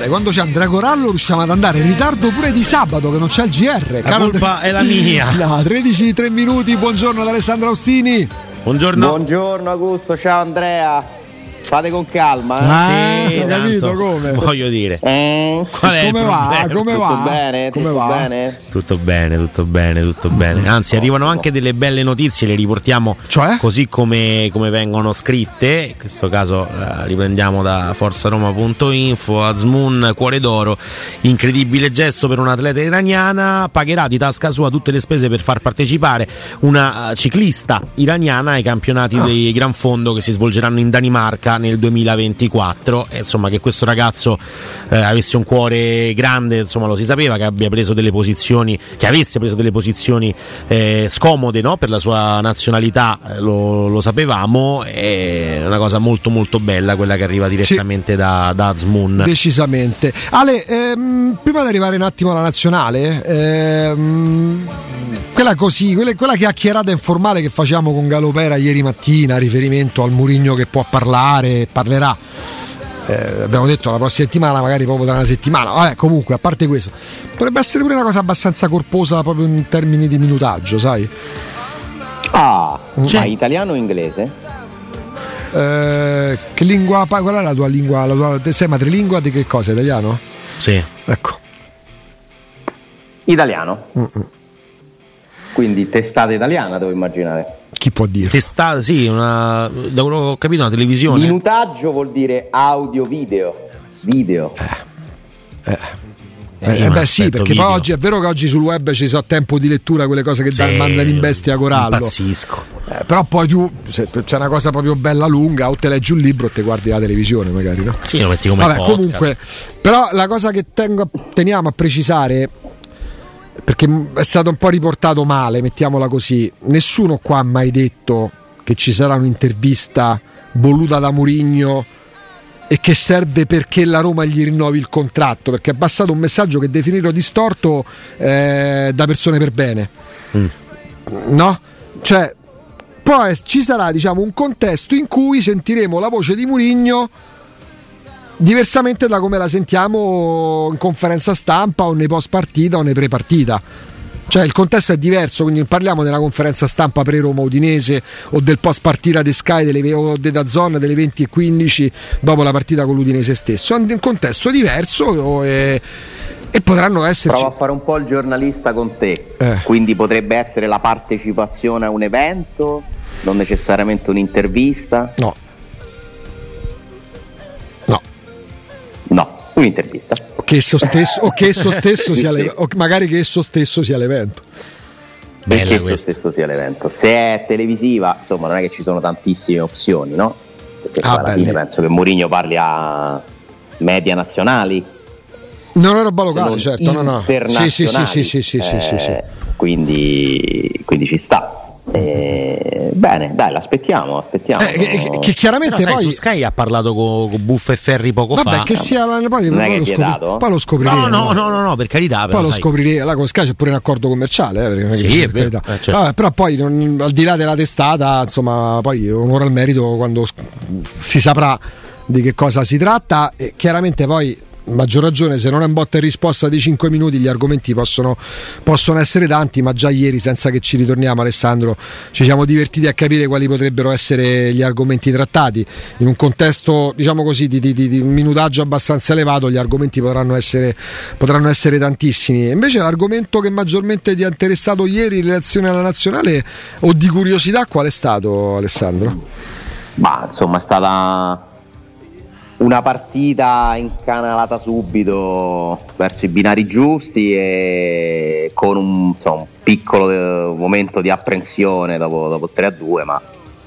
fare. Quando c'è Andrea Corallo riusciamo ad andare in ritardo pure di sabato che non c'è il GR. La colpa è la mia. No, 13 3 minuti. Buongiorno ad Alessandro Austini. Buongiorno. Buongiorno Augusto, ciao Andrea. Fate con calma. Eh? Ah, Sì, ho capito come. Voglio dire. Eh? Qual è il Come va? Come Tutto va? bene? Come tutto va? bene? Tutto bene, tutto bene, tutto bene. Anzi, arrivano anche delle belle notizie, le riportiamo Cioè? così come, come vengono scritte. In questo caso eh, riprendiamo da forzaroma.info. Azmoun, cuore d'oro, incredibile gesto per un'atleta iraniana. Pagherà di tasca sua tutte le spese per far partecipare una eh, ciclista iraniana ai campionati Ah. dei Gran Fondo che si svolgeranno in Danimarca nel 2024. E, insomma, che questo ragazzo eh, avesse un cuore grande, insomma, lo si sapeva che abbia preso delle posizioni, che avesse preso delle posizioni eh, scomode no? per la sua nazionalità, eh, lo, lo sapevamo. È una cosa molto, molto bella quella che arriva direttamente da, da Azmoun. Decisamente. Ale, ehm, prima di arrivare un attimo alla nazionale, ehm, quella così, quella, quella chiacchierata informale che facciamo con Galopera ieri mattina, a riferimento al Murigno che può parlare, parlerà. Eh, abbiamo detto la prossima settimana, magari proprio tra una settimana. Vabbè, comunque, a parte questo, potrebbe essere pure una cosa abbastanza corposa proprio in termini di minutaggio, sai? Ah, Cioè- ma italiano o inglese? Eh, che lingua, qual è la tua lingua? La tua, sei madrelingua di che cosa? Italiano? Sì. Ecco. Italiano. Quindi testata italiana devo immaginare. Chi può dire? Testa, sì, una, da quello che ho capito, una televisione. Minutaggio vuol dire audio video. Video. Eh, Eh, eh, ma beh sì, perché video. poi oggi è vero che oggi sul web ci sono tempo di lettura quelle cose che Sì, dà il mandano in bestia corallo. Impazzisco. Eh, però poi tu, se c'è una cosa proprio bella lunga, o te leggi un libro o te guardi la televisione magari, no? Sì, lo metti come Vabbè, podcast. comunque, però la cosa che tengo, teniamo a precisare, perché è stato un po' riportato male, mettiamola così, nessuno qua ha mai detto che ci sarà un'intervista voluta da Murigno e che serve perché la Roma gli rinnovi il contratto, perché è passato un messaggio che definirlo distorto eh, da persone per bene. No? Cioè, poi ci sarà diciamo un contesto in cui sentiremo la voce di Murigno diversamente da come la sentiamo in conferenza stampa o nei post partita o nei pre partita. Cioè il contesto è diverso, quindi non parliamo della conferenza stampa pre-Roma Udinese o del post partita di Sky delle, o de Zone delle 20 e 15 dopo la partita con l'Udinese stesso. È un contesto diverso e, e potranno esserci. Provo a fare un po' il giornalista con te, Eh. quindi potrebbe essere la partecipazione a un evento, non necessariamente un'intervista. No. Un'intervista. O che esso stesso, o che esso stesso sia Sì. l'e- o magari che esso stesso sia l'evento. Bella perché esso questa. stesso sia l'evento. Se è televisiva, insomma, non è che ci sono tantissime opzioni, no? Perché Ah, alla fine penso che Mourinho parli a media nazionali. Non è roba locale, certo, no, no. Sì, sì, sì, sì, sì, sì, sì, sì, sì. Eh, Quindi, quindi ci sta. Eh, bene, dai, l'aspettiamo, aspettiamo. Eh, che, che chiaramente Però sai, poi su Sky ha parlato con, con Buffa e Ferri poco Vabbè, fa. che sia poi, poi Non che lo, scopri- poi lo scopriremo. No, no, no, no, no, per carità. però, Poi lo sai. scopriremo, là con Sky c'è pure un accordo commerciale, eh, Sì, è per vero, carità. eh, certo. Vabbè, però poi non- al di là della testata, insomma, poi onore al merito quando si saprà di che cosa si tratta e chiaramente poi maggior ragione se non è un botta e risposta di 5 minuti gli argomenti possono, possono essere tanti ma già ieri senza che ci ritorniamo Alessandro ci siamo divertiti a capire quali potrebbero essere gli argomenti trattati in un contesto diciamo così di, di- di- minutaggio abbastanza elevato gli argomenti potranno essere, potranno essere tantissimi invece l'argomento che maggiormente ti ha interessato ieri in relazione alla nazionale o di curiosità qual è stato Alessandro? Ma insomma è stata una partita incanalata subito verso i binari giusti e con un, insomma, un piccolo eh, momento di apprensione dopo, dopo il 3-2, ma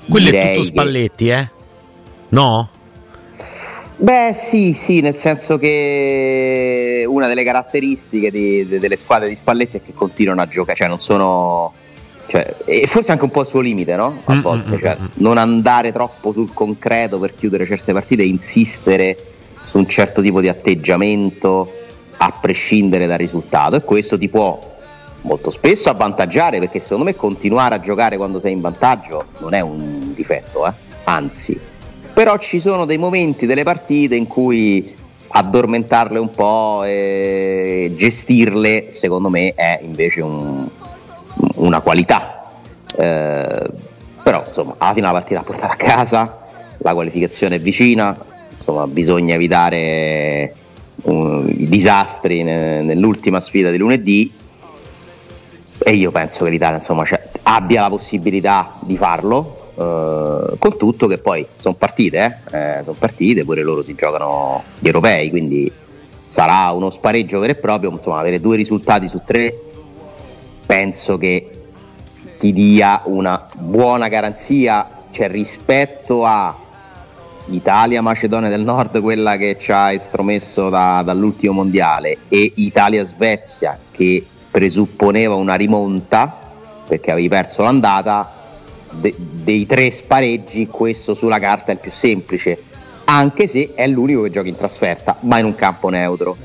Quello è tutto che- Spalletti, eh? No? Beh sì, sì, nel senso che una delle caratteristiche di- de- delle squadre di Spalletti è che continuano a giocare, cioè non sono... cioè, e forse anche un po' il suo limite, no? A Mm, volte, mm, cioè, mm, non andare troppo sul concreto per chiudere certe partite insistere su un certo tipo di atteggiamento a prescindere dal risultato e questo ti può molto spesso avvantaggiare perché secondo me continuare a giocare quando sei in vantaggio non è un difetto, eh? anzi però ci sono dei momenti delle partite in cui addormentarle un po' e gestirle secondo me è invece un- una qualità Eh, però insomma alla fine la partita l'ha portata a casa la qualificazione è vicina insomma bisogna evitare uh, i disastri ne- nell'ultima sfida di lunedì e io penso che l'Italia insomma, cioè, abbia la possibilità di farlo eh, con tutto che poi sono partite eh? sono partite pure loro si giocano gli europei quindi sarà uno spareggio vero e proprio insomma avere due risultati su tre penso che ti dia una buona garanzia cioè rispetto a Italia Macedonia del Nord quella che ci ha estromesso da- dall'ultimo mondiale e Italia Svezia che presupponeva una rimonta perché avevi perso l'andata de- dei tre spareggi questo sulla carta è il più semplice anche se è l'unico che gioca in trasferta ma in un campo neutro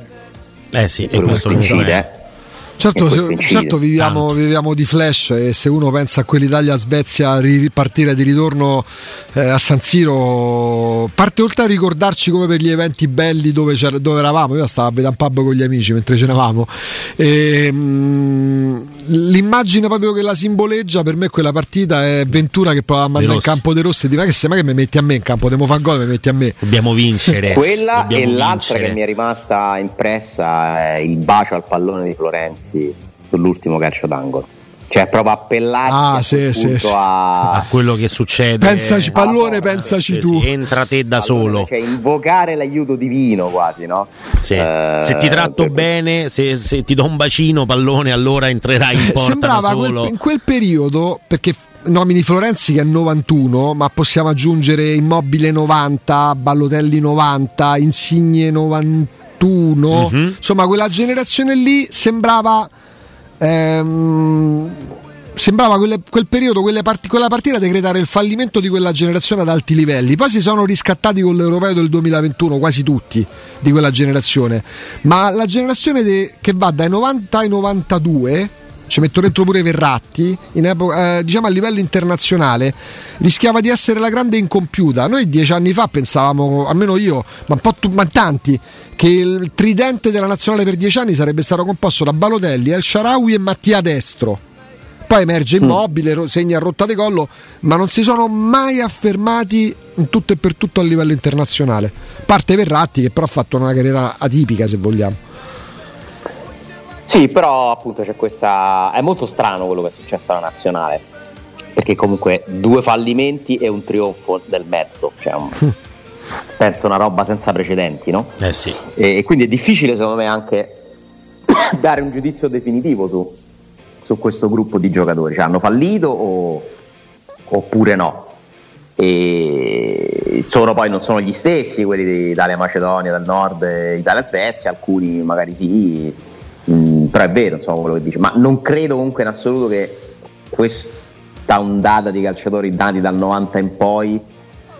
Eh sì, e questo questo non incide è. eh. Certo, se- certo viviamo, viviamo di flash e se uno pensa a quell'Italia-Svezia ripartire di ritorno eh, a San Siro, parte oltre a ricordarci come per gli eventi belli dove, c'era- dove eravamo, io stavo a un pub con gli amici mentre cenavamo, e, mm, l'immagine proprio che la simboleggia per me quella partita è Ventura che provava a mandare in campo De Rossi e di ma che se ma che mi metti a me in campo, devo fare gol mi metti a me. Dobbiamo vincere. quella Dobbiamo e l'altra vincere. che mi è rimasta impressa è il bacio al pallone di Florenzi sull'ultimo calcio d'angolo cioè proprio appellarsi Ah, a sì, sì, sì. a, a quello che succede. Pensaci pallone, Madonna, pensaci Sì, tu. sì, entra te da Allora, solo. Cioè, invocare l'aiuto divino quasi, no? Sì. Eh, se ti tratto per- bene, se, se ti do un bacino, pallone, allora entrerai in porta da Sembrava quel- in quel periodo, perché nomini Florenzi che è 91, ma possiamo aggiungere Immobile 90, Ballotelli 90, Insigne 91, Mhm. insomma quella generazione lì sembrava... ehm, Sembrava quelle- quel periodo, parti- quella partita decretare il fallimento di quella generazione ad alti livelli. Poi si sono riscattati con l'Europeo del 2021, quasi tutti di quella generazione. Ma la generazione de- che va dai 90 ai 92 ci metto dentro pure Verratti, epoca, eh, diciamo a livello internazionale, rischiava di essere la grande incompiuta. Noi dieci anni fa pensavamo, almeno io, ma un po' tu, ma tanti, che il tridente della nazionale per dieci anni sarebbe stato composto da Balotelli, El Sharawi e Mattia Destro. Poi emerge immobile, ro- segna a rotta di collo, ma non si sono mai affermati in tutto e per tutto a livello internazionale. Parte Verratti che però ha fatto una carriera atipica se vogliamo. Sì, però appunto c'è questa. È molto strano quello che è successo alla nazionale. Perché comunque due fallimenti e un trionfo nel mezzo. Cioè un- penso una roba senza precedenti, no? Eh sì. E, e quindi è difficile secondo me anche dare un giudizio definitivo su, su questo gruppo di giocatori. Cioè, hanno fallito o- oppure no? E sono poi non sono gli stessi quelli di Italia Macedonia del Nord Italia Svezia, alcuni magari sì, però è vero insomma quello che dice, ma non credo comunque in assoluto che questa ondata di calciatori nati dal 90 in poi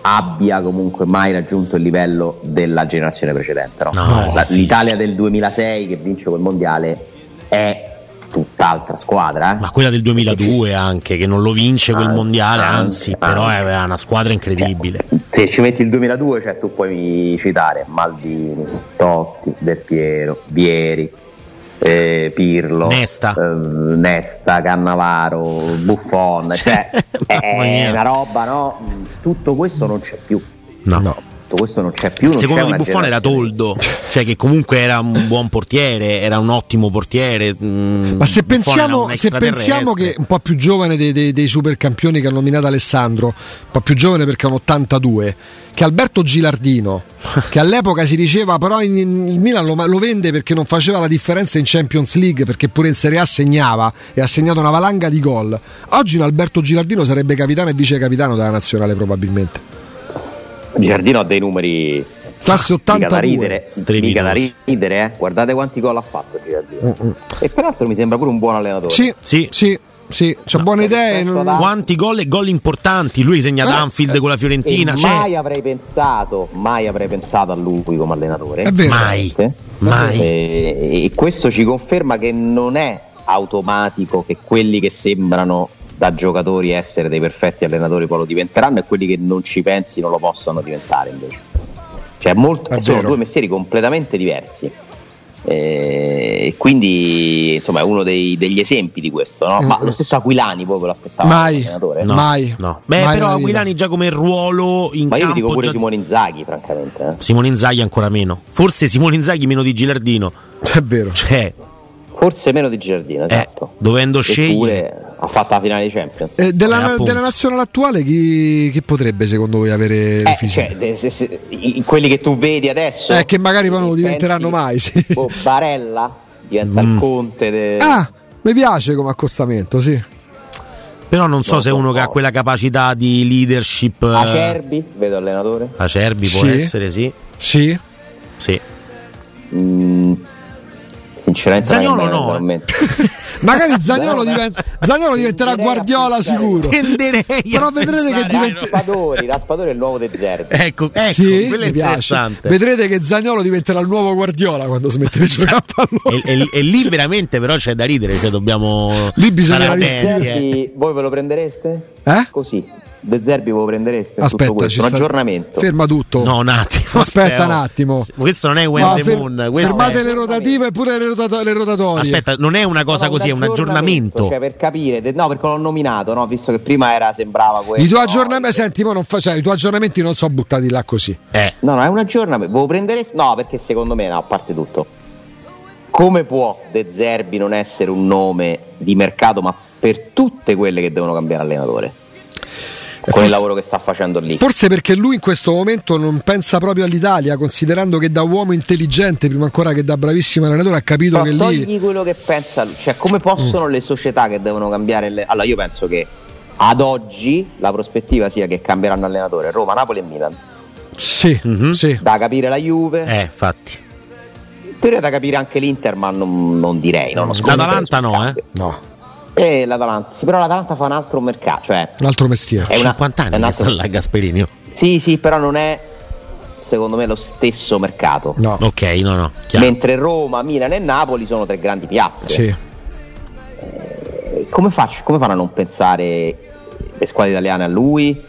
abbia comunque mai raggiunto il livello della generazione precedente. no? No, La-. L'Italia del 2006 che vince quel mondiale è tutt'altra squadra. eh. Ma quella del 2002 anche, che non lo vince quel Anzi, mondiale, anzi, anzi, però anzi. era una squadra incredibile. Se ci metti il 2002, cioè tu puoi citare Maldini, Totti, Del Piero, Vieri, eh, Pirlo, Nesta. eh, Nesta, Cannavaro, Buffon, cioè è mia. una roba, no? Tutto questo non c'è più. No. Tutto questo non c'è più. Il non secondo c'è di una Buffon era. Toldo, cioè che comunque era un buon portiere, era un ottimo portiere. mm, Ma se pensiamo, se pensiamo che un po' più giovane dei, dei, dei supercampioni che ha nominato Alessandro, un po' più giovane perché è un 82, che Alberto Gilardino, che all'epoca si diceva però in, in- il Milan lo, lo vende perché non faceva la differenza in Champions League, perché pure in Serie A segnava e ha segnato una valanga di gol. Oggi un Alberto Gilardino sarebbe capitano e vice capitano della nazionale probabilmente. Giardino ha dei numeri Classe mica da 82. ridere, mica da ridere eh. guardate quanti gol ha fatto Giardino. Mm-mm. E peraltro mi sembra pure un buon allenatore. Sì, Sì. sì, sì, c'ha buone idee. rispetto non- Quanti gol e gol importanti? Lui segna Eh, Anfield con la Fiorentina. Cioè, mai avrei pensato, mai avrei pensato a lui come allenatore. È vero. mai, mai. E, e questo ci conferma che non è automatico che quelli che sembrano da giocatori essere dei perfetti allenatori poi lo diventeranno e quelli che non ci pensi non lo possono diventare invece. Cioè molto, sono vero. due mestieri completamente diversi. Eh, E quindi insomma è uno dei- degli esempi di questo, no? Ma Mm. lo stesso Aquilani poi ve lo aspettava Mai. allenatore? No, Mai. no. Beh, Mai però. Aquilani già come ruolo in Ma io ti campo. dico pure già- Simone Inzaghi, francamente. eh. Simone Inzaghi ancora meno. Forse Simone Inzaghi meno di Gilardino. È vero. Cioè, Forse meno di Giardino, eh, esatto. dovendo scegliere. Eppure ha fatto la finale di Champions. Eh, della, Eh, della nazionale attuale chi, chi potrebbe secondo voi avere il Eh, fisico? cioè, se- se- i- quelli che tu vedi adesso Eh, che magari poi non pensi, diventeranno mai, sì. boh, Barella diventa Mm. il conte de- Ah, mi piace come accostamento, sì. Però non so Non se uno che ha no. quella capacità di leadership. eh, Kerby vedo allenatore Acerbi può Sì. essere, sì. Sì. Sì. Mm, sinceramente Zaniolo non mi no, eh. Magari Zagnolo, diventa- Zagnolo diventerà Guardiola pensare- sicuro. Tenderei Però vedrete che diventa- Raspadori Raspadori è il nuovo De Zerbi Ecco, ecco, sì, quello è piace. interessante. Vedrete che Zagnolo diventerà il nuovo Guardiola quando smette di giocare a pallone. E, e- e lì veramente però c'è da ridere, cioè dobbiamo Lì De attenti, eh. Voi ve lo prendereste? Eh? così De Zerbi lo prendereste Aspetta, questo ci un sta- aggiornamento Ferma tutto. No, un attimo. Aspetta un attimo. Questo non è When No, fer- Moon. fermate è- le rotative e pure le, rotato- le rotatorie. Aspetta, non è una cosa No, così, è un aggiornamento. Cioè, per capire, de- no, perché l'ho nominato, no? Visto che prima era, sembrava questo. I tuoi no, aggiornamenti, senti, mo non fa- cioè, i tuoi aggiornamenti non sono buttati là così. Eh, No, no, è un aggiornamento. Voi lo prendereste? No, perché secondo me, no, a parte tutto. Come può De Zerbi non essere un nome di mercato, ma per tutte quelle che devono cambiare allenatore? Con il lavoro che sta facendo lì. Forse perché lui in questo momento non pensa proprio all'Italia, considerando che da uomo intelligente, prima ancora che da bravissimo allenatore, ha capito Però che togli lì. quello che pensa, cioè come possono le società che devono cambiare le... Allora io penso che ad oggi la prospettiva sia che cambieranno allenatore Roma, Napoli e Milan. Sì, Mhm. sì. Da capire la Juve, eh, infatti. in teoria da capire anche l'Inter, ma non, non direi. No, L'Atalanta no, eh. No, E l'Atalanta, sì, però l'Atalanta fa un altro mercato, cioè un altro mestiere. È una- 50 è anni un che altro- sta là Gasperini. Sì, sì, però non è secondo me lo stesso mercato. No, Ok, no, no, chiaro. Mentre Roma, Milan e Napoli sono tre grandi piazze. sì. come, faccio, come fanno a non pensare le squadre italiane a lui?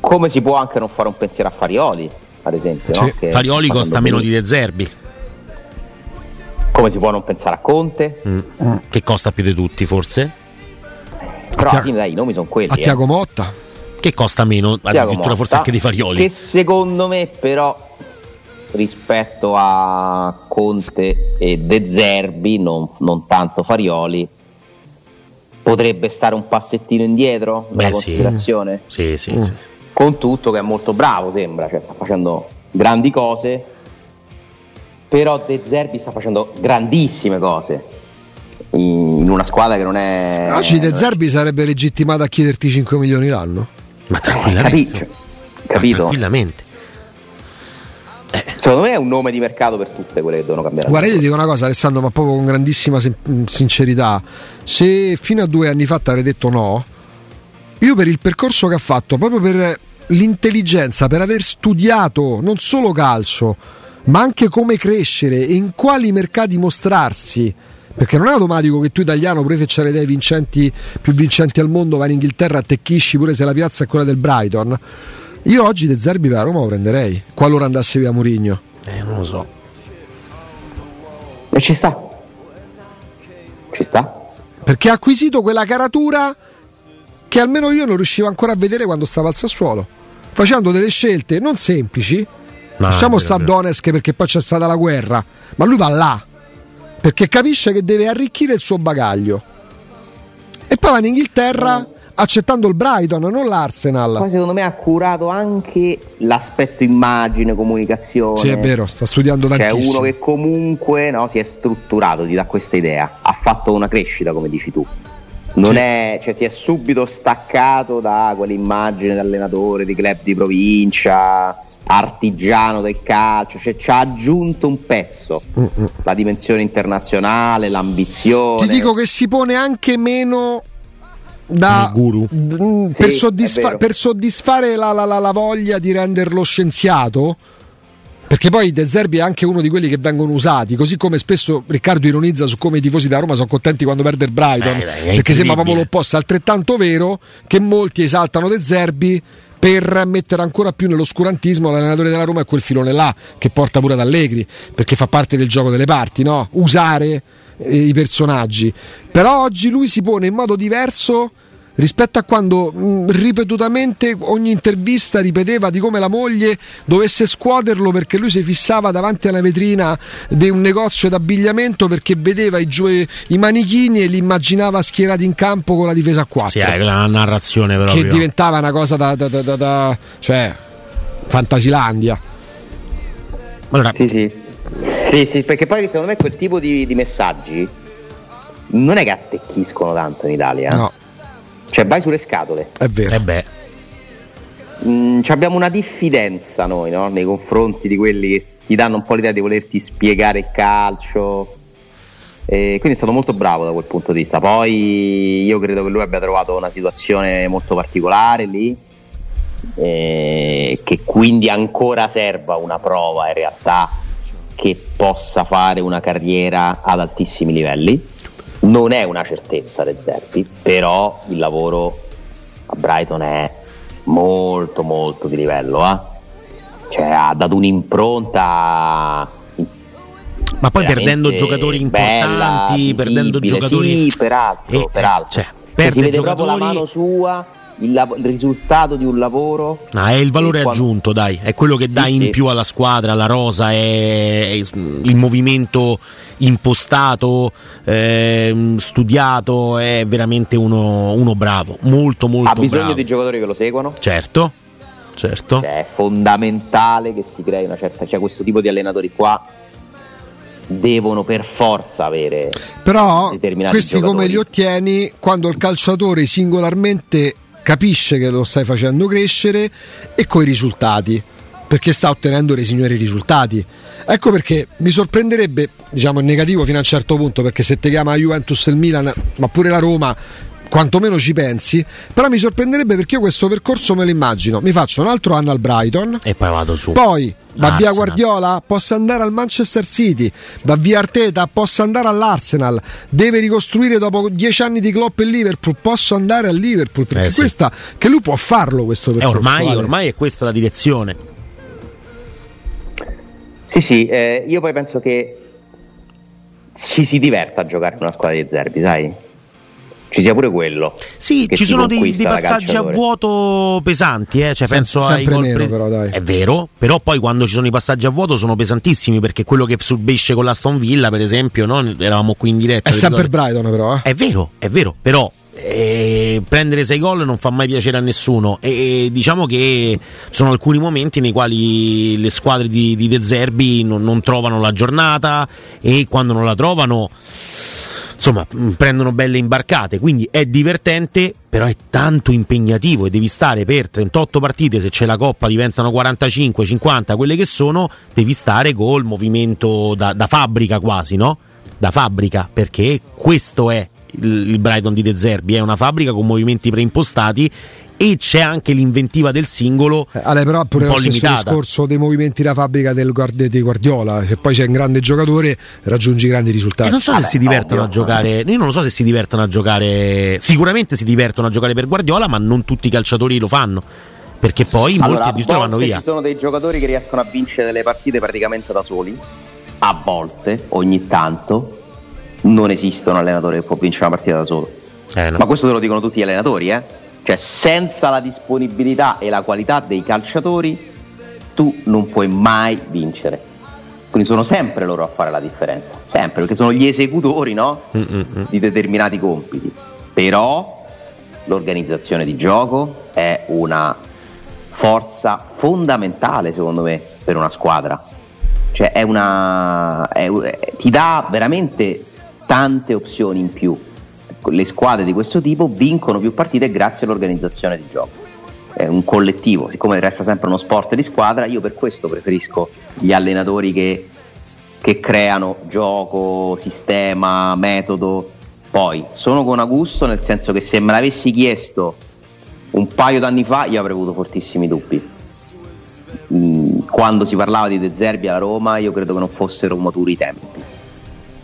Come si può anche non fare un pensiero a Farioli, ad esempio? Sì. No? Che Farioli sta costa meno di bene. De Zerbi, Come si può non pensare a Conte? mm. che costa più di tutti forse. Però alla fine dai, i nomi sono quelli. A eh. Tiago Motta. Che costa meno, Thiago addirittura forse Motta, anche di Farioli. Che secondo me però rispetto a Conte e De Zerbi, non, non tanto Farioli, potrebbe stare un passettino indietro nella Beh, considerazione. Sì, sì, Mm. sì. Con tutto che è molto bravo sembra, cioè sta facendo grandi cose, però De Zerbi sta facendo grandissime cose in una squadra che non è... Oggi De Zerbi sarebbe legittimato a chiederti 5 milioni l'anno. Ma Capi- tranquillamente. Ma capito? tranquillamente. Secondo me è un nome di mercato per tutte quelle che devono cambiare. Guarda, io ti dico una cosa, Alessandro, ma proprio con grandissima sem- sincerità. Se fino a due anni fa ti avrei detto no, io per il percorso che ha fatto, proprio per l'intelligenza, per aver studiato non solo calcio, ma anche come crescere e in quali mercati mostrarsi. Perché non è automatico che tu italiano, pure se c'hai le idee vincenti, più vincenti al mondo, vai in Inghilterra, attecchisci pure se la piazza è quella del Brighton. Io oggi De Zerbi per la Roma lo prenderei, qualora andasse via Murigno. Eh, non lo so. E ci sta. Ci sta. perché ha acquisito quella caratura che almeno io non riuscivo ancora a vedere quando stava al Sassuolo facendo delle scelte non semplici No, lasciamo è vero, sta. Donetsk perché poi c'è stata la guerra ma lui va là perché capisce che deve arricchire il suo bagaglio e poi va in Inghilterra accettando il Brighton non l'Arsenal Poi secondo me ha curato anche l'aspetto immagine, comunicazione. sì è vero sta studiando C'è tantissimo uno che comunque no, si è strutturato, ti dà questa idea, ha fatto una crescita come dici tu. Non Sì. è, cioè, si è subito staccato da quell'immagine di allenatore di club di provincia, artigiano del calcio, cioè ci ha aggiunto un pezzo, Mm-mm. la dimensione internazionale, l'ambizione. ti dico che si pone anche meno da, guru. Mm, Sì, per, soddisfa- per soddisfare la, la- la- la voglia di renderlo scienziato. Perché poi De Zerbi è anche uno di quelli che vengono usati, così come spesso Riccardo ironizza su come i tifosi da Roma sono contenti quando perde il Brighton, dai, è perché sembra proprio l'opposto, altrettanto vero che molti esaltano De Zerbi per mettere ancora più nell'oscurantismo l'allenatore della Roma è quel filone là che porta pure ad Allegri, perché fa parte del gioco delle parti, no? usare eh, i personaggi. Però oggi lui si pone in modo diverso rispetto a quando mh, ripetutamente ogni intervista ripeteva di come la moglie dovesse scuoterlo perché lui si fissava davanti alla vetrina di un negozio d'abbigliamento perché vedeva i, gio- i manichini e li immaginava schierati in campo con la difesa a 4 Sì, è una narrazione proprio. che diventava una cosa da, da- da- da- da- cioè Fantasilandia Allora, Sì, sì. Sì, sì, perché poi secondo me quel tipo di, di messaggi non è che attecchiscono tanto in Italia. no Cioè, vai sulle scatole. è vero eh beh, Mm, ci abbiamo una diffidenza noi no? nei confronti di quelli che ti danno un po' l'idea di volerti spiegare il calcio. E quindi è stato molto bravo da quel punto di vista. Poi io credo che lui abbia trovato una situazione molto particolare lì. e che quindi ancora serva una prova in realtà che possa fare una carriera ad altissimi livelli. Non è una certezza De Zerbi, però il lavoro a Brighton è molto molto di livello. eh. Cioè, ha dato un'impronta ma poi perdendo giocatori bella, importanti, perdendo visibile. giocatori. Sì, peraltro, Eh, peraltro. cioè, perde si vede proprio la giocatori- mano sua, il, lav- il risultato di un lavoro. No, è il valore quando- aggiunto, dai, è quello che dà Sì, in sì. più alla squadra, alla rosa, è, è il movimento impostato, ehm, studiato, è veramente uno, uno bravo, molto molto ha bisogno bravo. di giocatori che lo seguono. Certo, certo. Cioè, è fondamentale che si crei una certa. Cioè, questo tipo di allenatori qua devono per forza avere. Però determinati questi come giocatori. li ottieni quando il calciatore singolarmente capisce che lo stai facendo crescere e coi risultati, perché sta ottenendo dei signori risultati. Ecco perché mi sorprenderebbe, diciamo in negativo fino a un certo punto, perché se ti chiama Juventus il Milan, ma pure la Roma, quantomeno ci pensi, però mi sorprenderebbe perché io questo percorso me lo immagino. Mi faccio un altro anno al Brighton E poi vado su. poi va Arsenal. via Guardiola, possa andare al Manchester City, va via Arteta, possa andare all'Arsenal, deve ricostruire dopo dieci anni di Klopp e Liverpool, posso andare al Liverpool, perché Eh sì. questa, che lui può farlo questo Eh, percorso. ormai, ormai è questa la direzione. Sì, sì, eh, io poi penso che ci si diverta a giocare in una squadra di Zerbi, sai? Ci sia pure quello. Sì, ci sono dei, dei passaggi a vuoto pesanti, eh? cioè, Sem- penso ai gol meno, presi- però, dai. È vero, però poi quando ci sono i passaggi a vuoto sono pesantissimi perché quello che subisce con la Stone Villa, per esempio, no? eravamo qui in diretta. È sempre ricordi? Brighton però, eh. È vero, è vero, però eh, prendere sei gol non fa mai piacere a nessuno e, e diciamo che sono alcuni momenti nei quali le squadre di, di De Zerbi non, non trovano la giornata e quando non la trovano insomma mh, prendono belle imbarcate quindi è divertente però è tanto impegnativo e devi stare per 38 partite se c'è la coppa diventano 45 50 quelle che sono devi stare col movimento da, da fabbrica quasi no? da fabbrica perché questo è il Brighton di De Zerbi è una fabbrica con movimenti preimpostati e c'è anche l'inventiva del singolo Eh, Ale, però pure un lo po' stesso limitata discorso dei movimenti da fabbrica del guard- di Guardiola, se poi c'è un grande giocatore raggiungi grandi risultati. E non so se Vabbè, si divertono ovvio. a giocare. Io non lo so se si divertono a giocare. Sicuramente si divertono a giocare per Guardiola, ma non tutti i calciatori lo fanno. Perché poi Allora, molti addirittura vanno volte via. Ci sono dei giocatori che riescono a vincere delle partite praticamente da soli. A volte, ogni tanto, non esiste un allenatore che può vincere una partita da solo. Eh, no. Ma questo te lo dicono tutti gli allenatori, eh? Cioè, senza la disponibilità e la qualità dei calciatori, tu non puoi mai vincere. Quindi sono sempre loro a fare la differenza, sempre, perché sono gli esecutori, no? Mm-mm-mm. Di determinati compiti. Però l'organizzazione di gioco è una forza fondamentale, secondo me, per una squadra. Cioè, è una. è è- ti dà veramente tante opzioni in più. Le squadre di questo tipo vincono più partite grazie all'organizzazione di gioco. È un collettivo, siccome resta sempre uno sport di squadra, io per questo preferisco gli allenatori che, che creano gioco, sistema, metodo. Poi sono con Augusto nel senso che se me l'avessi chiesto un paio d'anni fa io avrei avuto fortissimi dubbi. Mm, Quando si parlava di De Zerbi alla Roma io credo che non fossero maturi i tempi.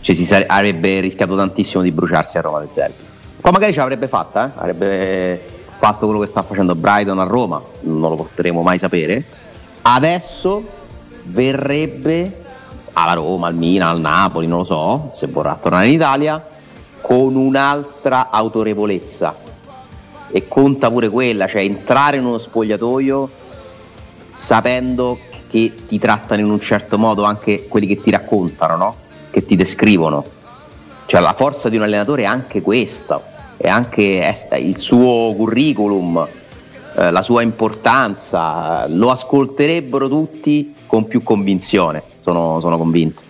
Cioè si sare- avrebbe rischiato tantissimo di bruciarsi a Roma De Zerbi. Poi magari ce l'avrebbe fatta, eh? avrebbe fatto quello che sta facendo Brighton a Roma, non lo potremo mai sapere. Adesso verrebbe alla Roma, al Milan, al Napoli, non lo so, se vorrà tornare in Italia, con un'altra autorevolezza. E conta pure quella, cioè entrare in uno spogliatoio sapendo che ti trattano in un certo modo anche quelli che ti raccontano, no? Che ti descrivono. Cioè la forza di un allenatore è anche questa, è anche il suo curriculum, eh, la sua importanza, eh, lo ascolterebbero tutti con più convinzione, sono, sono convinto.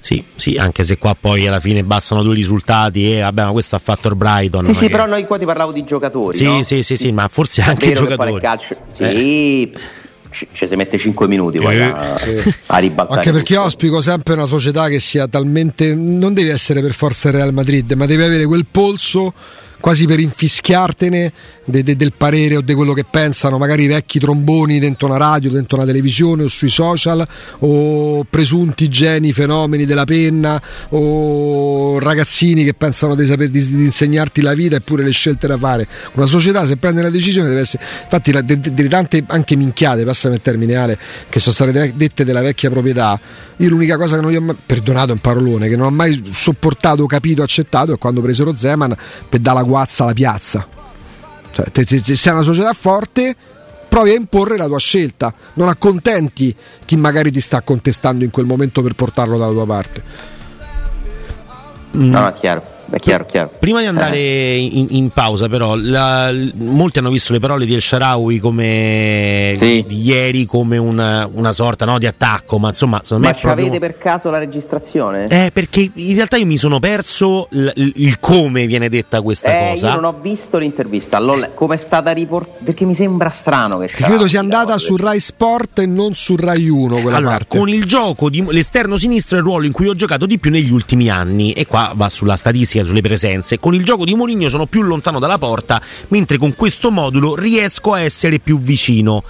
Sì, sì, anche se qua poi alla fine bastano due risultati e vabbè, ma questo ha fatto il Brighton. Sì, sì, che- però noi qua ti parlavo di giocatori. Sì, no? sì, sì, sì, ma forse anche giocatori. calcio, Eh. sì, ci, ci si mette 5 minuti poi Eh, a, sì. a ribaltare. Anche perché tutto. auspico sempre una società che sia talmente. Non deve essere per forza il Real Madrid, ma deve avere quel polso quasi per infischiartene de- de- del parere o di quello che pensano, magari i vecchi tromboni dentro una radio, dentro una televisione o sui social, o presunti geni, fenomeni della penna, o ragazzini che pensano di, saper, di, di insegnarti la vita e pure le scelte da fare. Una società se prende la decisione deve essere. Infatti, la- de- de- delle tante anche minchiate, passami il termine Ale, che sono state de- dette della vecchia proprietà. Io l'unica cosa che non gli ho mai, perdonato un parolone, che non ho mai sopportato, capito, accettato è quando presero Zeman per dare la guazza alla piazza. Cioè, te- te- te- sei una società forte, provi a imporre la tua scelta, non accontenti chi magari ti sta contestando in quel momento per portarlo dalla tua parte. No, no, è chiaro, è chiaro, chiaro. Prima di andare Eh. in, in pausa, però, la- l- molti hanno visto le parole di El Sharawi come Sì. di ieri come una, una sorta no, di attacco, ma insomma, secondo Ma me ci proprio- avete per caso la registrazione? Eh, perché in realtà io mi sono perso l- il, il come viene detta questa Eh, cosa. io non ho visto l'intervista, l'ho le- come è stata riportata? Perché mi sembra strano che Che credo sia andata su Rai Sport e non su Rai 1 quella Allora, parte. con il gioco di l'esterno sinistro è il ruolo in cui ho giocato di più negli ultimi anni e qua va sulla statistica sia sulle presenze. Con il gioco di Mourinho sono più lontano dalla porta, mentre con questo modulo riesco a essere più vicino.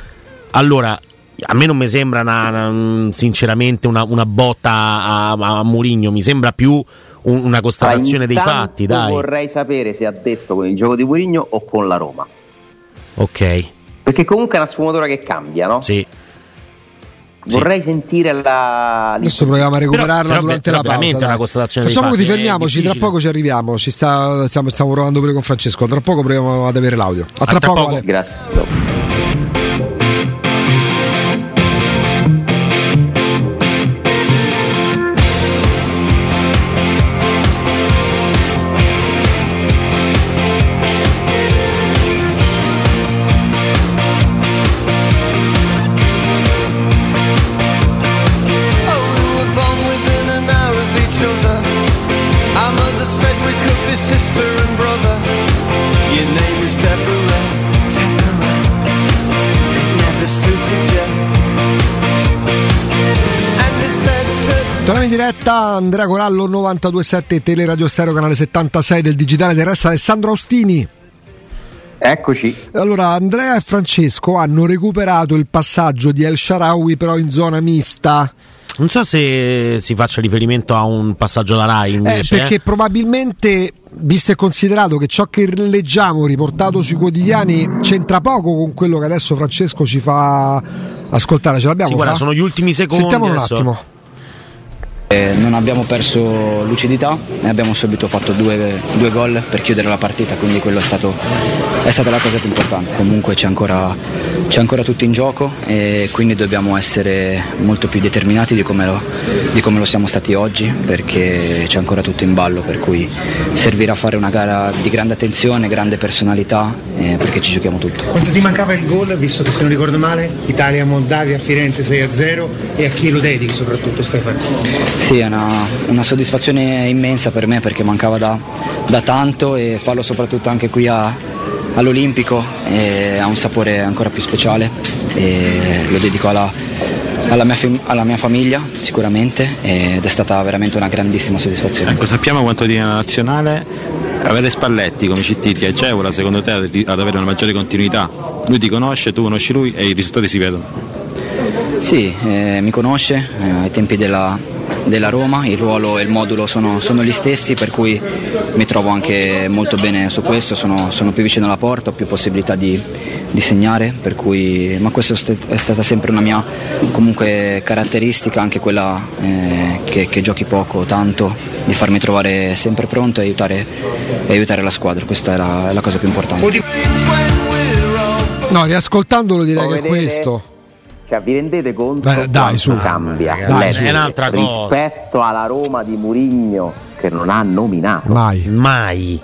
Allora, a me non mi sembra una, una, sinceramente una, una botta a, a Mourinho, mi sembra più un, una constatazione dei fatti. Dai. Vorrei sapere se ha detto con il gioco di Mourinho o con la Roma. Ok. Perché comunque è una sfumatura che cambia, no? Sì. Vorrei sentire la. Adesso proviamo a recuperarla però, durante però la pausa. Una constatazione Facciamo così, fermiamoci, tra poco ci arriviamo. Ci sta, stiamo, stiamo provando pure con Francesco. Tra poco proviamo ad avere l'audio. A, a tra, tra poco. poco. Grazie. Andrea Corallo 927 Teleradio Stereo canale 76 del digitale del resto Alessandro Austini. Eccoci. Allora, Andrea e Francesco hanno recuperato il passaggio di El Sharawi però in zona mista. Non so se si faccia riferimento a un passaggio da Rai invece. Eh, perché eh? probabilmente, visto e considerato che ciò che leggiamo riportato sui quotidiani c'entra poco con quello che adesso Francesco ci fa ascoltare. Ce l'abbiamo? Sì, guarda, sono gli ultimi secondi. Sentiamo un adesso. attimo. Eh, non abbiamo perso lucidità e abbiamo subito fatto due, due gol per chiudere la partita, quindi quello è, stato, è stata la cosa più importante. Comunque c'è ancora, c'è ancora tutto in gioco e quindi dobbiamo essere molto più determinati di come, lo, di come lo siamo stati oggi perché c'è ancora tutto in ballo, per cui servirà fare una gara di grande attenzione, grande personalità eh, perché ci giochiamo tutto. Quanto ti mancava il gol, visto che se non ricordo male, Italia-Moldavia Firenze 6-0 e a chi lo dedichi soprattutto Stefano? Sì, è una, una, soddisfazione immensa per me perché mancava da, da tanto e farlo soprattutto anche qui a, all'Olimpico ha un sapore ancora più speciale e lo dedico alla, alla, mia, alla mia, famiglia sicuramente ed è stata veramente una grandissima soddisfazione. Ecco, sappiamo quanto la nazionale, avere Spalletti come CT ti agevola secondo te ad avere una maggiore continuità? Lui ti conosce, tu conosci lui e i risultati si vedono? Sì, eh, mi conosce eh, ai tempi della, della Roma, il ruolo e il modulo sono, sono, gli stessi per cui mi trovo anche molto bene su questo, sono, sono più vicino alla porta, ho più possibilità di, di segnare, cui, ma questa è stata sempre una mia comunque, caratteristica, anche quella eh, che, che, giochi poco, tanto, di farmi trovare sempre pronto e aiutare, e aiutare la squadra, questa è la, è la, cosa più importante. No, riascoltandolo direi che è questo. Cioè, vi rendete conto Beh, dai, su. cambia dai, è un'altra cosa. rispetto alla Roma di Murigno che non ha nominato? Mai. Mai.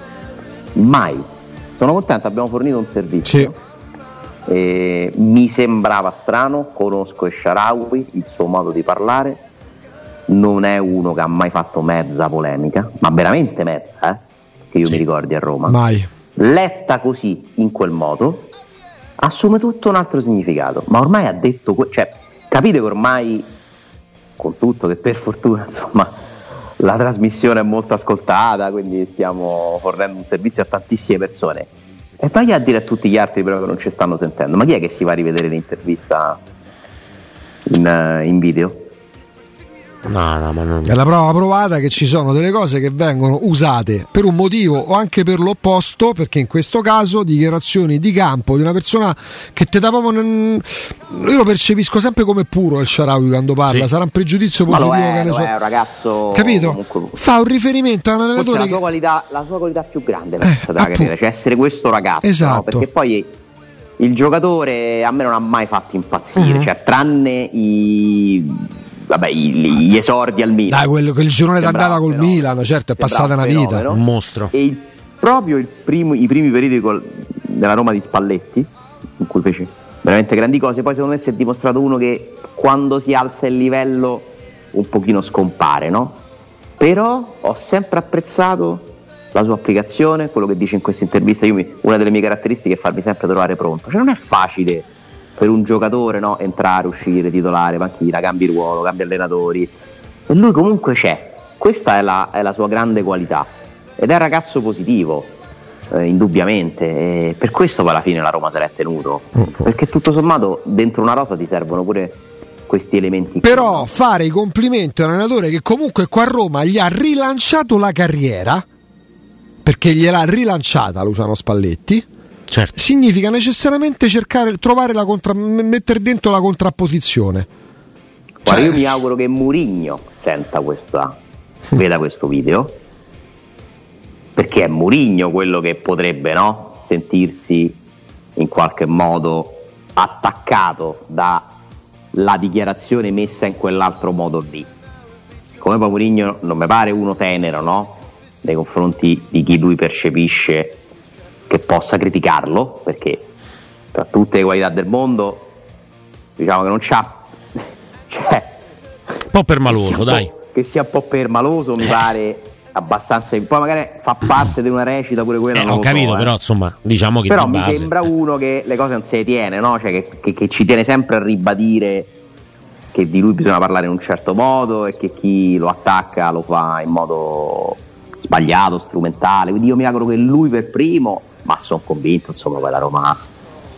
Mai. Sono contento abbiamo fornito un servizio. Sì. e mi sembrava strano conosco Sharawi il suo modo di parlare. Non è uno che ha mai fatto mezza polemica ma veramente mezza eh? che io Sì. mi ricordi a Roma. Mai. Letta così in quel modo assume tutto un altro significato ma ormai ha detto cioè capite che ormai con tutto che per fortuna insomma la trasmissione è molto ascoltata quindi stiamo fornendo un servizio a tantissime persone e poi a dire a tutti gli altri però che non ci stanno sentendo ma chi è che si va a rivedere l'intervista in, eh, in video? No no ma non È la prova provata che ci sono delle cose che vengono usate per un motivo o anche per l'opposto, perché in questo caso dichiarazioni di campo di una persona che te da proprio non- io lo percepisco sempre come puro il Sharawi quando parla, Sì. sarà un pregiudizio ma lo positivo che è, ne lo so. è un ragazzo Capito? comunque- Fa un riferimento a un allenatore la che sua, qualità, la sua qualità più grande Eh, questa da appunto. carriera, cioè essere questo ragazzo. no? Esatto. Perché poi il giocatore a me non ha mai fatto impazzire, Mhm. cioè tranne i, vabbè, gli esordi al Milan. Dai, quello, quel girone Sembrava d'andata col fenomeno. Milan, certo, è Sembrava passata una un vita. fenomeno. un mostro E il- proprio il primo- i primi periodi col- della Roma di Spalletti, in cui fece veramente grandi cose, poi secondo me si è dimostrato uno che quando si alza il livello un pochino scompare, no? Però ho sempre apprezzato la sua applicazione, quello che dice in questa intervista, io mi- una delle mie caratteristiche è farmi sempre trovare pronto, cioè non è facile per un giocatore no? entrare, uscire, titolare, panchina, cambi ruolo, cambi allenatori, e lui comunque c'è, questa è la, è la sua grande qualità. ed è un ragazzo positivo, eh, indubbiamente. E per questo poi alla fine la Roma se l'è tenuto. Perché tutto sommato dentro una rosa ti servono pure questi elementi. Però fare i complimenti a un allenatore che comunque qua a Roma gli ha rilanciato la carriera, perché gliel'ha rilanciata Luciano Spalletti, Certo. significa necessariamente cercare, trovare la contra, mettere dentro la contrapposizione. Guarda, Cioè- io mi auguro che Murigno senta questa, veda questo video, perché è Murigno quello che potrebbe no? sentirsi in qualche modo attaccato dalla dichiarazione messa in quell'altro modo lì. Come poi Murigno non mi pare uno tenero no? nei confronti di chi lui percepisce che possa criticarlo, perché tra tutte le qualità del mondo diciamo che non c'ha cioè, Un po' permaloso, un dai. po'- che sia un po' permaloso mi pare abbastanza poi magari fa parte di una recita pure quella Eh, non ho lo so, capito, eh. però insomma, diciamo che però mi base. sembra uno che le cose non se le tiene no? cioè che, che- che ci tiene sempre a ribadire che di lui bisogna parlare in un certo modo e che chi lo attacca lo fa in modo sbagliato, strumentale quindi io mi auguro che lui per primo ma sono convinto insomma poi la Roma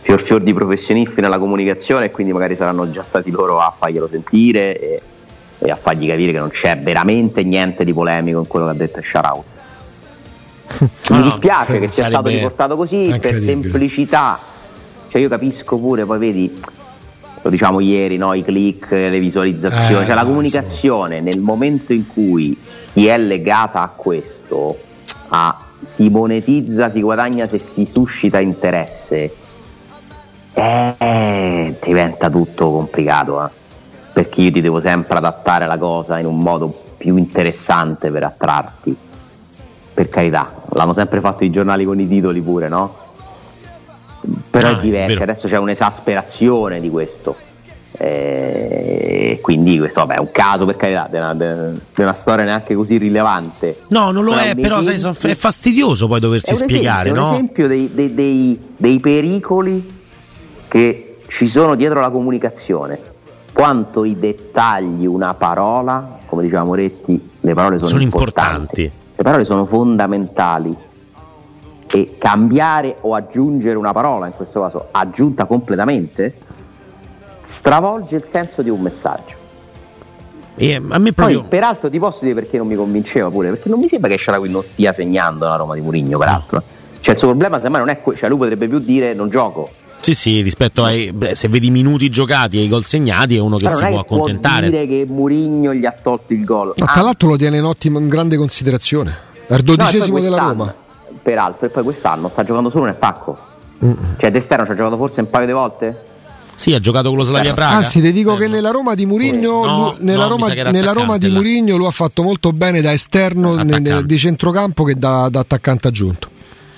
fior fior di professionisti nella comunicazione e quindi magari saranno già stati loro a farglielo sentire e, e a fargli capire che non c'è veramente niente di polemico in quello che ha detto Sharaut. Mi No, dispiace che sia stato riportato così per semplicità, cioè io capisco pure, poi vedi, lo diciamo ieri, no? i click, le visualizzazioni, Eh, cioè la comunicazione nel momento in cui si è legata a questo, a- si monetizza, si guadagna se si suscita interesse, eh, diventa tutto complicato, eh. perché io ti devo sempre adattare la cosa in un modo più interessante per attrarti. Per carità, l'hanno sempre fatto i giornali con i titoli pure, no? Però Ah, è è diverso, vero. adesso c'è un'esasperazione di questo. E quindi questo vabbè, è un caso per carità, di una, di una storia neanche così rilevante. No, non lo Ma è, però sai, è fastidioso poi doversi è spiegare, esempio, no? un esempio dei, dei- dei- dei pericoli che ci sono dietro la comunicazione. Quanto i dettagli, una parola, come diceva Moretti, le parole sono, Sono importanti. Le parole sono fondamentali. E cambiare o aggiungere una parola, in questo caso aggiunta completamente, stravolge il senso di un messaggio. E a me Poi, proprio. peraltro, ti posso dire perché non mi convinceva pure, perché non mi sembra che Sharawi non stia segnando la Roma di Murigno, peraltro. Cioè, il suo problema semmai non è quello, cioè lui potrebbe più dire non gioco. Sì, sì, rispetto ai. beh, se vedi i minuti giocati e i gol segnati, è uno che Però si non può accontentare. dire che Murigno gli ha tolto il gol. Ma tra l'altro lo tiene in, ottima, in grande considerazione. È il No, poi dodicesimo della Roma. Peraltro, e poi quest'anno sta giocando solo un attacco. Cioè, d'esterno ci ha giocato forse un paio di volte? Sì, ha giocato con lo Slavia Praga. Anzi, ti dico Esterno. che nella Roma di Murigno, No, lui- nella, no, Roma, nella Roma di. Murigno lo ha fatto molto bene da esterno Attaccante. di centrocampo che da, da attaccante aggiunto.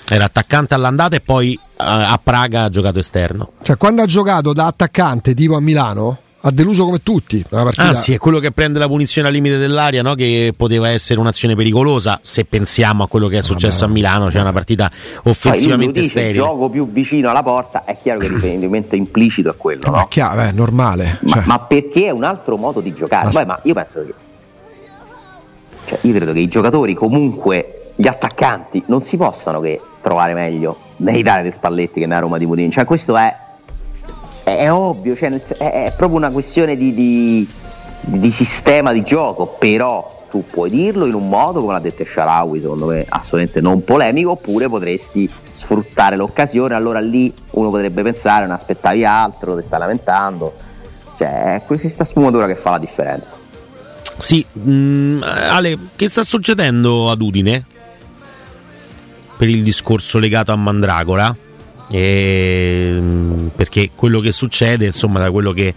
Era attaccante all'andata e poi eh, a Praga ha giocato esterno. Cioè, quando ha giocato da attaccante tipo a Milano, ha deluso come tutti. La partita. Anzi, è quello che prende la punizione al limite dell'aria, no? che poteva essere un'azione pericolosa. Se pensiamo a quello che è successo a Milano, c'è una partita offensivamente dice, sterile. gioco più vicino alla porta, è chiaro che il riferimento implicito è quello, Ma no? è chiaro, è normale. Ma, Cioè, ma perché è un altro modo di giocare? Ma- Poi, ma io penso che. Cioè, io credo che i giocatori, comunque, gli attaccanti, non si possano che trovare meglio nell'Italia di Spalletti che nella Roma di Mourinho. Cioè, questo è. È, ovvio, cioè, è, proprio una questione di, di- di sistema di gioco, però tu puoi dirlo in un modo, come l'ha detto Sharawi, secondo me assolutamente non polemico, oppure potresti sfruttare l'occasione, allora lì uno potrebbe pensare, non aspettavi altro, ti stai lamentando. Cioè, è questa sfumatura che fa la differenza. Sì, mm, Ale, che sta succedendo ad Udine? Per il discorso legato a Mandragora? E, mm, perché quello che succede, insomma, da quello che,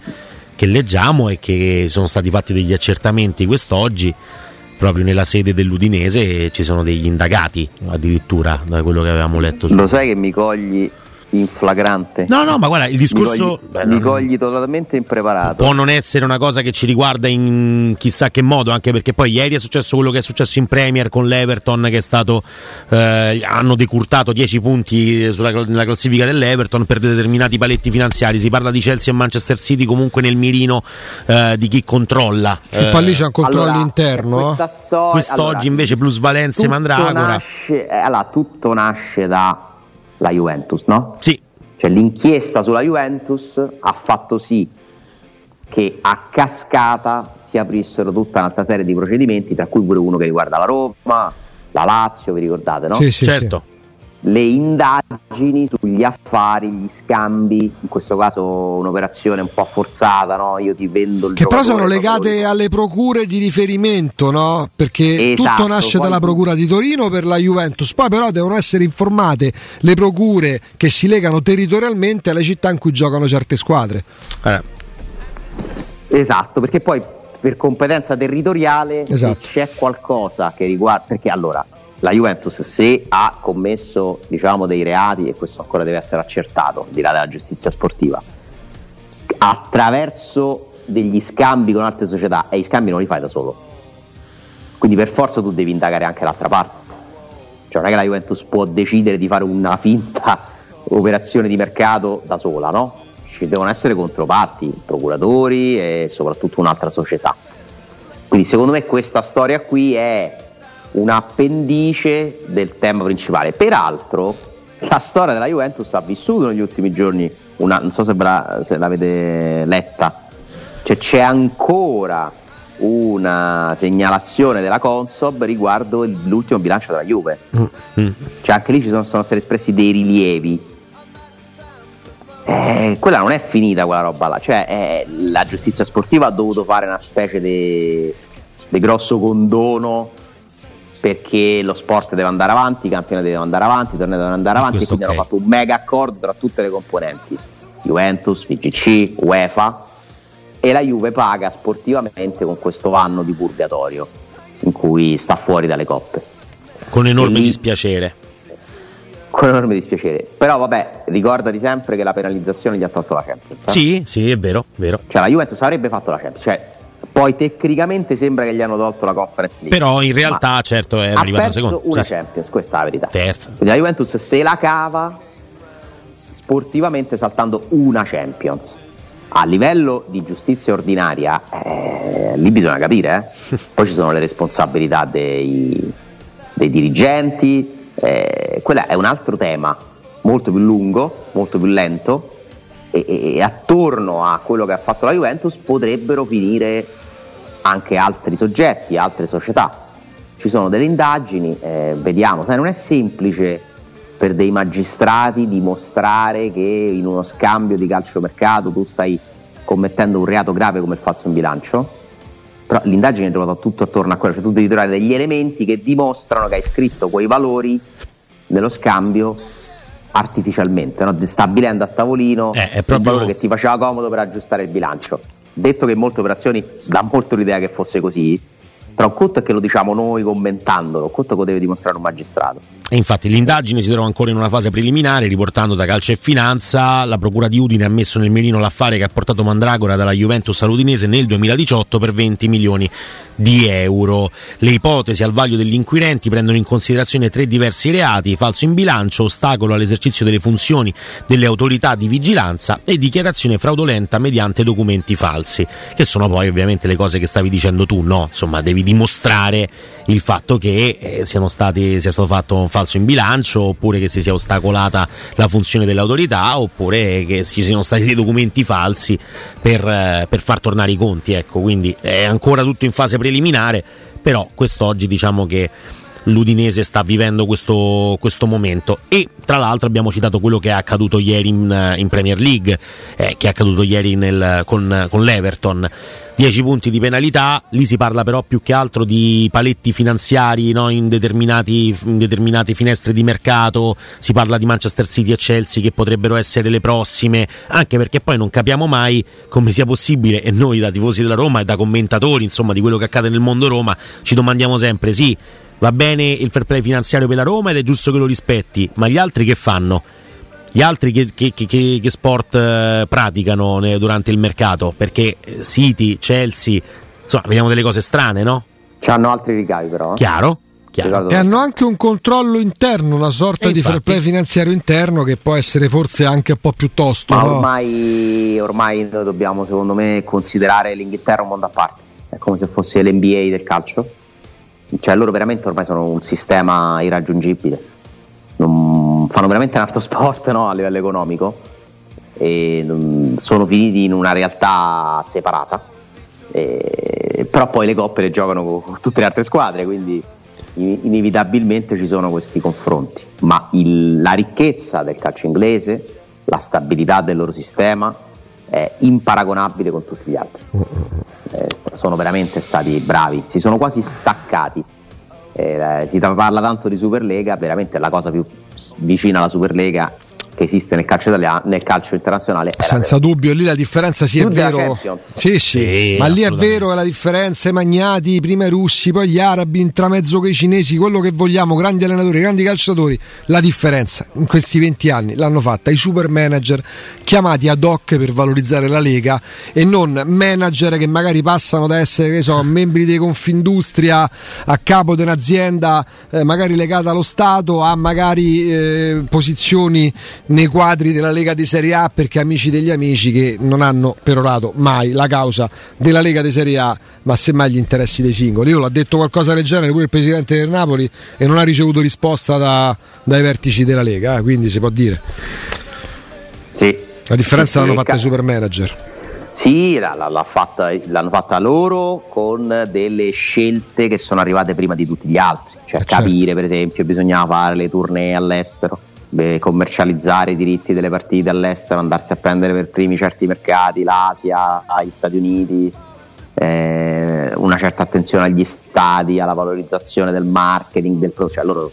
che leggiamo è che sono stati fatti degli accertamenti quest'oggi proprio nella sede dell'Udinese ci sono degli indagati addirittura da quello che avevamo letto Lo sai che mi cogli in flagrante. No, no, ma guarda, il discorso Mi cogli, mi cogli totalmente impreparato. può non essere una cosa che ci riguarda in chissà che modo, anche perché poi ieri è successo quello che è successo in Premier con l'Everton, che è stato. eh, hanno decurtato 10 punti sulla, nella classifica dell'Everton per determinati paletti finanziari. Si parla di Chelsea e Manchester City comunque nel mirino eh, di chi controlla. Sì, poi lì c'è un controllo Allora, interno. questa storia- Quest'oggi allora, invece plusvalenze Mandragora. nasce, eh, allora, tutto nasce dalla Juventus, no? Sì, Cioè l'inchiesta sulla Juventus ha fatto sì che a cascata si aprissero tutta un'altra serie di procedimenti, tra cui pure uno che riguarda la Roma, la Lazio, vi ricordate, no? Sì, sì, certo. Le indagini sugli affari, gli scambi, in questo caso un'operazione un po' forzata, no? Io ti vendo il Che però sono legate alle procure di riferimento, no? Perché Esatto, tutto nasce dalla procura di Torino per la Juventus, poi però devono essere informate le procure che si legano territorialmente alle città in cui giocano certe squadre. Eh, Esatto, perché poi per competenza territoriale Esatto. se c'è qualcosa che riguarda perché allora la Juventus se ha commesso diciamo dei reati e questo ancora deve essere accertato al di là della giustizia sportiva attraverso degli scambi con altre società e gli scambi non li fai da solo. Quindi per forza tu devi indagare anche l'altra parte. Cioè non è che la Juventus può decidere di fare una finta operazione di mercato da sola no? ci devono essere controparti procuratori e soprattutto un'altra società. Quindi secondo me questa storia qui è un appendice del tema principale. Peraltro la storia della Juventus ha vissuto negli ultimi giorni, una, non so se, la- se l'avete letta, cioè c'è ancora una segnalazione della Consob riguardo il- l'ultimo bilancio della Juve. Cioè anche lì ci sono, sono stati espressi dei rilievi. Eh, quella non è finita quella roba là, cioè eh, la giustizia sportiva ha dovuto fare una specie di grosso condono perché lo sport deve andare avanti, i campionati devono andare avanti, i tornei devono andare avanti e questo quindi ok. hanno fatto un mega accordo tra tutte le componenti, Juventus, VGC, UEFA e la Juve paga sportivamente con questo vanno di purgatorio in cui sta fuori dalle coppe. con enorme E dispiacere. Con enorme dispiacere. Però vabbè, ricordati sempre che la penalizzazione gli ha tolto la Champions. eh? Sì, sì, è vero, vero. Cioè la Juventus avrebbe fatto la Champions, cioè, poi tecnicamente sembra che gli hanno tolto la Conference League. Però in realtà, certo, è arrivata seconda. una sì. Champions, questa è la verità. Terza. Quindi la Juventus se la cava sportivamente saltando una Champions. A livello di giustizia ordinaria, eh, lì bisogna capire, eh. poi ci sono le responsabilità dei, dei dirigenti, eh, quello è un altro tema molto più lungo, molto più lento e, e- attorno a quello che ha fatto la Juventus potrebbero finire anche altri soggetti, altre società. Ci sono delle indagini, eh, vediamo, sai, non è semplice per dei magistrati dimostrare che in uno scambio di calciomercato tu stai commettendo un reato grave come il falso in bilancio. Però l'indagine è ruota tutto attorno a quello, cioè tu devi trovare degli elementi che dimostrano che hai scritto quei valori nello scambio artificialmente, no? stabilendo a tavolino Eh, proprio- valore che ti faceva comodo per aggiustare il bilancio. Detto che in molte operazioni dà molto l'idea che fosse così, però un conto è che lo diciamo noi commentandolo, un conto che lo deve dimostrare un magistrato. E infatti l'indagine si trova ancora in una fase preliminare, riportando da Calcio e Finanza, la Procura di Udine ha messo nel mirino l'affare che ha portato Mandragora dalla Juventus all'Udinese nel 2018 per 20 milioni di euro. Le ipotesi al vaglio degli inquirenti prendono in considerazione tre diversi reati, falso in bilancio, ostacolo all'esercizio delle funzioni delle autorità di vigilanza e dichiarazione fraudolenta mediante documenti falsi, che sono poi ovviamente le cose che stavi dicendo tu, no? Insomma, devi dimostrare il fatto che eh, siano stati, sia stato fatto un falso in bilancio, oppure che si sia ostacolata la funzione dell'autorità, oppure che ci siano stati dei documenti falsi per, eh, per far tornare i conti. Ecco, quindi è ancora tutto in fase preliminare, però quest'oggi diciamo che l'Udinese sta vivendo questo, questo momento e tra l'altro abbiamo citato quello che è accaduto ieri in, in Premier League, eh, che è accaduto ieri nel- con, con l'Everton. 10 punti di penalità, lì si parla però più che altro di paletti finanziari no, in, in determinate finestre di mercato, si parla di Manchester City e Chelsea che potrebbero essere le prossime, anche perché poi non capiamo mai come sia possibile e noi da tifosi della Roma e da commentatori insomma di quello che accade nel mondo Roma ci domandiamo sempre sì, va bene il fair play finanziario per la Roma ed è giusto che lo rispetti, ma gli altri che fanno? gli altri che, che, che, che sport eh, praticano durante il mercato? Perché eh, City, Chelsea, insomma, vediamo delle cose strane, no? C'hanno altri ricavi però. eh. Chiaro? Chiaro. E hanno anche un controllo interno, una sorta di fair play finanziario interno che può essere forse anche un po' più tosto. Ma no? ormai, ormai dobbiamo, secondo me, considerare l'Inghilterra un mondo a parte. È come se fosse l'NBA del calcio. Cioè, loro veramente ormai sono un sistema irraggiungibile. Non- fanno veramente un altro sport no, a livello economico. E non- sono finiti in una realtà separata. E- però poi le coppe le giocano con, con tutte le altre squadre, quindi in- inevitabilmente ci sono questi confronti. Ma il- la ricchezza del calcio inglese, la stabilità del loro sistema è imparagonabile con tutti gli altri. Sono veramente stati bravi, si sono quasi staccati. Eh, si parla tanto di Superlega, veramente la cosa più vicina alla Superlega che esiste nel calcio italiano, nel calcio internazionale. Senza dubbio, lì la differenza sì è Più vero. Sì, sì, Sì, ma lì è vero che la differenza, i magnati, prima i russi, poi gli arabi, intramezzo con i cinesi, quello che vogliamo, grandi allenatori, grandi calciatori, la differenza in questi 20 anni l'hanno fatta i super manager chiamati ad hoc per valorizzare la Lega e non manager che magari passano da essere, che so, membri di Confindustria a capo di un'azienda eh, magari legata allo Stato a magari eh, posizioni nei quadri della Lega di Serie A perché amici degli amici che non hanno perorato mai la causa della Lega di Serie A, ma semmai gli interessi dei singoli. Io l'ho detto qualcosa del genere pure il presidente del Napoli e non ha ricevuto risposta da- dai vertici della Lega, eh, quindi si può dire. Sì. La differenza l'hanno fatta i super manager. Sì, l'ha fatta- l'hanno fatta loro con delle scelte che sono arrivate prima di tutti gli altri. Cioè Eh, certo. capire, per esempio, bisognava fare le tournée all'estero, beh, commercializzare i diritti delle partite all'estero, andarsi a prendere per primi certi mercati, l'Asia, gli Stati Uniti, eh, una certa attenzione agli stadi, alla valorizzazione del marketing, del prodotto. Cioè loro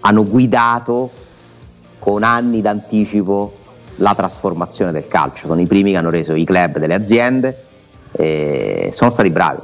hanno guidato con anni d'anticipo la trasformazione del calcio. Sono i primi che hanno reso i club delle aziende e sono stati bravi.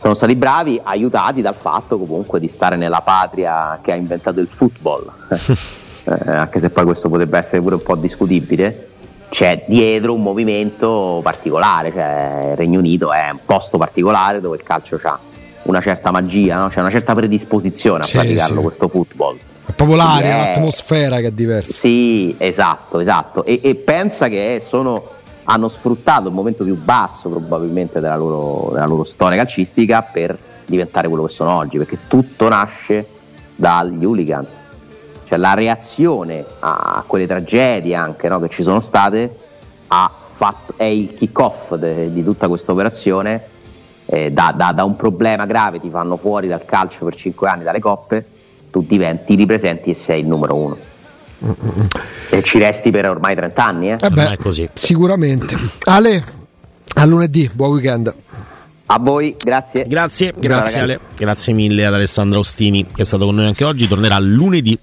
Sono stati bravi aiutati dal fatto comunque di stare nella patria che ha inventato il football. Eh, anche se poi questo potrebbe essere pure un po' discutibile, c'è dietro un movimento particolare, cioè il Regno Unito è un posto particolare dove il calcio ha una certa magia, no? c'è una certa predisposizione a Sì, praticarlo sì. questo football. È proprio l'aria, Eh. l'atmosfera che è diversa. Sì, esatto, esatto. E, e pensa che sono- hanno sfruttato il momento più basso probabilmente della loro, della loro storia calcistica per diventare quello che sono oggi, perché tutto nasce dagli hooligans. Cioè la reazione a quelle tragedie anche no, che ci sono state ha fatto- è il kick-off de- di tutta questa operazione. Eh, da, da- da un problema grave ti fanno fuori dal calcio per 5 anni dalle coppe, tu diventi, ti ripresenti e sei il numero uno. E ci resti per ormai 30 anni, eh? Eh beh, così. Sicuramente. Ale, a lunedì, buon weekend. A voi, grazie. Grazie, grazie. Grazie mille ad Alessandro Ostini che è stato con noi anche oggi. Tornerà lunedì